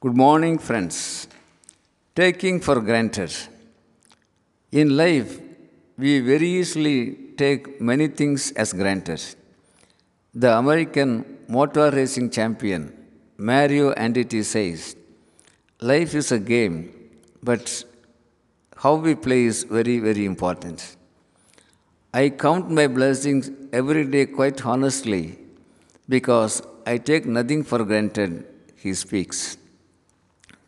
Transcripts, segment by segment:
Good morning, friends. Taking for granted. In life, we very easily take many things as granted. The American motor racing champion Mario Andretti says, Life is a game, but how we play is very, very important. I count my blessings every day quite honestly because I take nothing for granted, he speaks.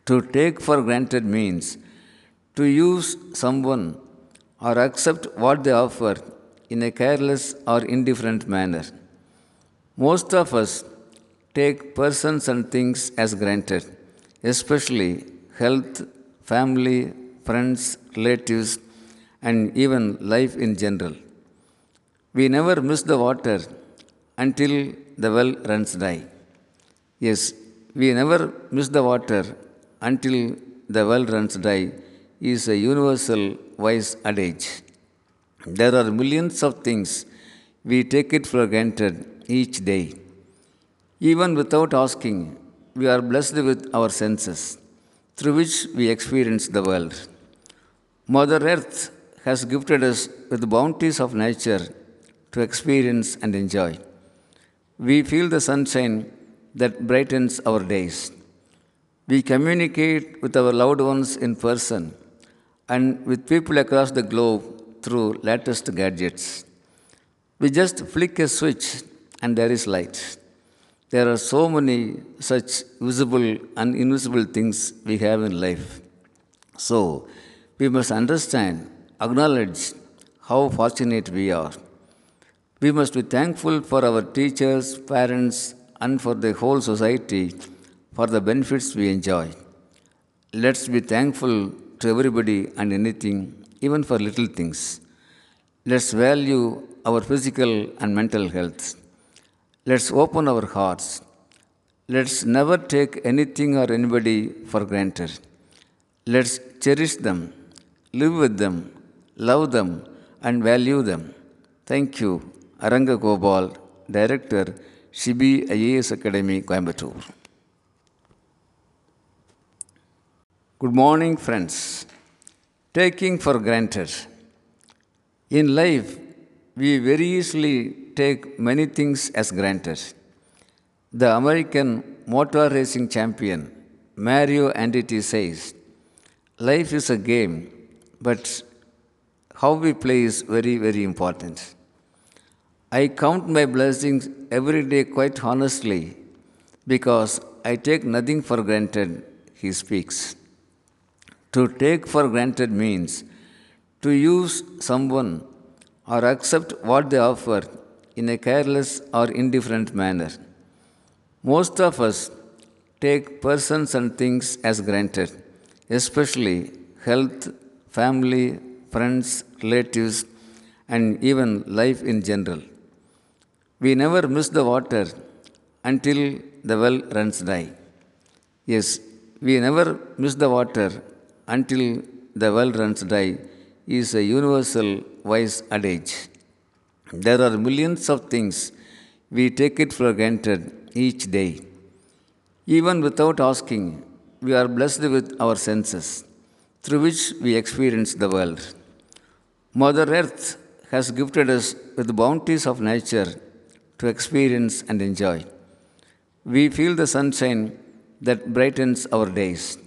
To take for granted means to use someone or accept what they offer in a careless or indifferent manner. Most of us take persons and things as granted, especially health, family, friends, relatives, and even life in general. We never miss the water until the well runs dry. Yes, we never miss the water until the well runs dry is a universal wise adage. There are millions of things we take it for granted each day. Even without asking, we are blessed with our senses, through which we experience the world. Mother Earth has gifted us with the bounties of nature to experience and enjoy. We feel the sunshine that brightens our days. We communicate with our loved ones in person and with people across the globe through latest gadgets. We just flick a switch and there is light. There are so many such visible and invisible things we have in life. So, we must understand, acknowledge how fortunate we are. We must be thankful for our teachers, parents, and for the whole society for the benefits we enjoy. Let's be thankful to everybody and anything, even for little things. Let's value our physical and mental health. Let's open our hearts. Let's never take anything or anybody for granted. Let's cherish them, live with them, love them, and value them. Thank you, Aranga Gopal, Director, Shibi IAS Academy, Coimbatore. Good morning, friends. Taking for granted. In life, we very easily take many things as granted. The American motor racing champion Mario Andretti says, Life is a game, but how we play is very, very important. I count my blessings every day quite honestly because I take nothing for granted, he speaks. To take for granted means to use someone or accept what they offer in a careless or indifferent manner. Most of us take persons and things as granted, especially health, family, friends, relatives, and even life in general. We never miss the water until the well runs dry. Yes, we never miss the water until the well runs dry is a universal wise adage. There are millions of things we take it for granted each day. Even without asking, we are blessed with our senses, through which we experience the world. Mother Earth has gifted us with the bounties of nature to experience and enjoy. We feel the sunshine that brightens our days.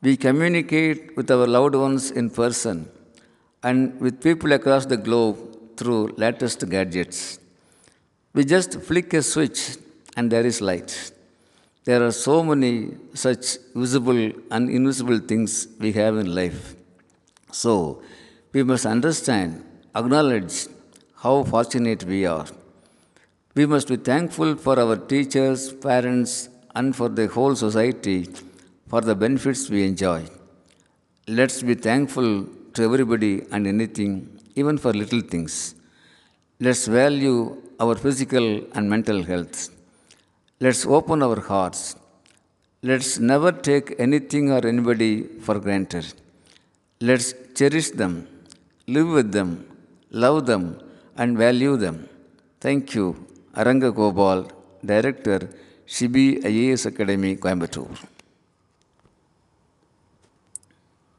We communicate with our loved ones in person and with people across the globe through latest gadgets. We just flick a switch and there is light. There are so many such visible and invisible things we have in life. So, we must understand, acknowledge how fortunate we are. We must be thankful for our teachers, parents, and for the whole society for the benefits we enjoy. Let's be thankful to everybody and anything, even for little things. Let's value our physical and mental health. Let's open our hearts. Let's never take anything or anybody for granted. Let's cherish them, live with them, love them, and value them. Thank you, Aranga Gopal, Director, Shibi IAS Academy, Coimbatore.